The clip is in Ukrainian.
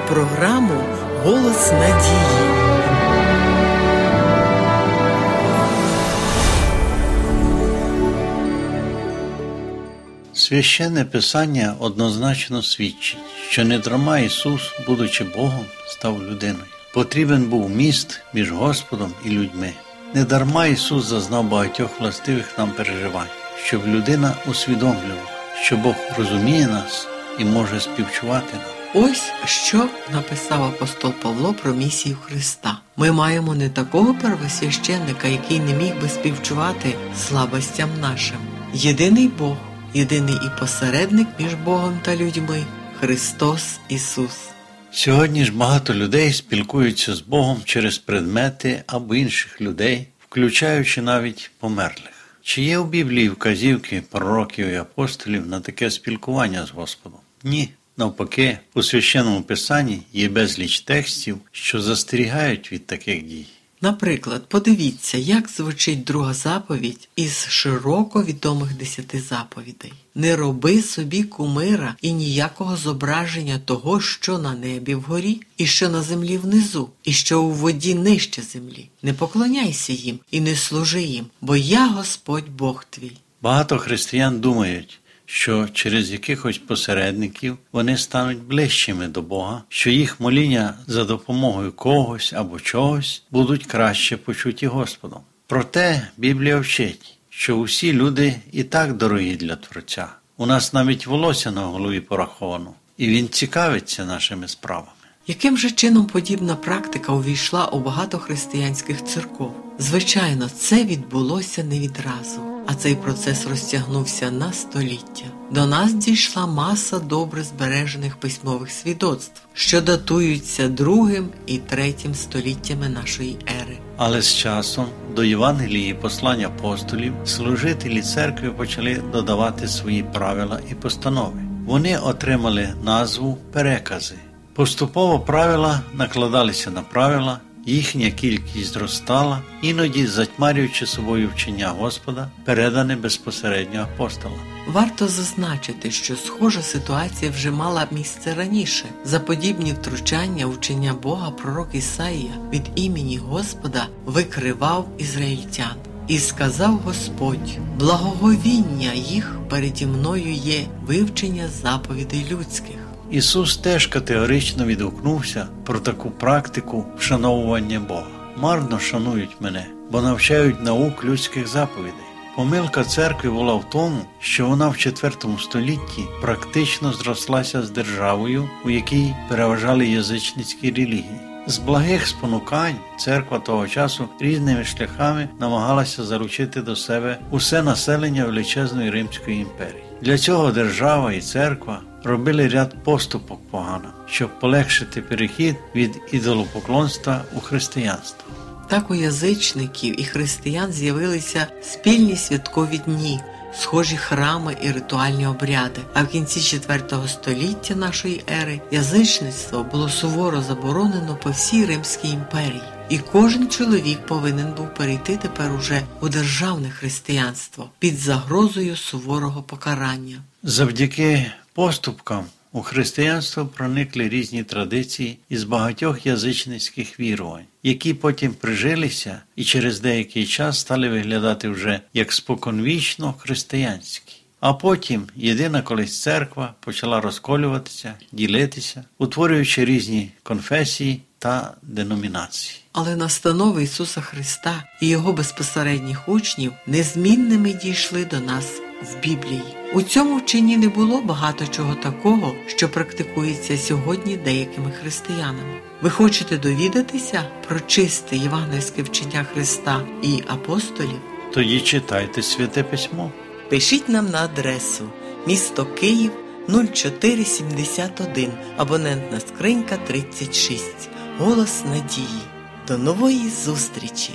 програму Голос надії. Священне Писання однозначно свідчить, що не дарма Ісус, будучи Богом, став людиною. Потрібен був міст між Господом і людьми. Не дарма Ісус зазнав багатьох властивих нам переживань, щоб людина усвідомлювала, що Бог розуміє нас і може співчувати нам. Ось що написав апостол Павло про місію Христа. Ми маємо не такого первосвященника, який не міг би співчувати слабостям нашим. Єдиний Бог, єдиний і посередник між Богом та людьми Христос Ісус. Сьогодні ж багато людей спілкуються з Богом через предмети або інших людей, включаючи навіть померлих. Чи є у Біблії вказівки пророків і апостолів на таке спілкування з Господом? Ні. Навпаки, у священному писанні є безліч текстів, що застерігають від таких дій. Наприклад, подивіться, як звучить друга заповідь із широко відомих десяти заповідей. Не роби собі кумира і ніякого зображення того, що на небі вгорі, і що на землі внизу, і що у воді нижче землі. Не поклоняйся їм і не служи їм, бо я Господь Бог твій. Багато християн думають, що через якихось посередників вони стануть ближчими до Бога, що їх моління за допомогою когось або чогось будуть краще почуті Господом. Проте Біблія вчить, що усі люди і так дорогі для Творця. У нас навіть волосся на голові пораховано, і він цікавиться нашими справами. Яким же чином подібна практика увійшла у багато християнських церков? Звичайно, це відбулося не відразу, а цей процес розтягнувся на століття. До нас дійшла маса добре збережених письмових свідоцтв, що датуються другим і третім століттями нашої ери. Але з часом до Євангелії послань апостолів служителі церкви почали додавати свої правила і постанови. Вони отримали назву перекази. Поступово правила накладалися на правила, їхня кількість зростала, іноді затьмарюючи собою вчення Господа, передане безпосередньо апостолам. Варто зазначити, що схожа ситуація вже мала місце раніше. За подібні втручання учення Бога пророк Ісаїя від імені Господа викривав ізраїльтян. І сказав Господь: благоговіння їх переді мною є вивчення заповідей людських. Ісус теж категорично відгукнувся про таку практику вшановування Бога. Марно шанують мене, бо навчають наук людських заповідей. Помилка церкви була в тому, що вона в IV столітті практично зрослася з державою, у якій переважали язичницькі релігії. З благих спонукань церква того часу різними шляхами намагалася заручити до себе усе населення величезної Римської імперії. Для цього держава і церква робили ряд поступок погано, щоб полегшити перехід від ідолопоклонства у християнство. Так у язичників і християн з'явилися спільні святкові дні, схожі храми і ритуальні обряди. А в кінці IV століття нашої ери язичництво було суворо заборонено по всій Римській імперії. І кожен чоловік повинен був перейти тепер уже у державне християнство під загрозою суворого покарання. Завдяки поступкам у християнство проникли різні традиції із багатьох язичницьких вірувань, які потім прижилися і через деякий час стали виглядати вже як споконвічно християнські. А потім єдина колись церква почала розколюватися, ділитися, утворюючи різні конфесії та деномінації. Але настанови Ісуса Христа і Його безпосередніх учнів незмінними дійшли до нас в Біблії. У цьому вченні не було багато чого такого, що практикується сьогодні деякими християнами. Ви хочете довідатися про чисте євангельське вчення Христа і апостолів? Тоді читайте святе письмо. Пишіть нам на адресу місто Київ 0471, абонентна скринька 36. Голос надії. До нової зустрічі!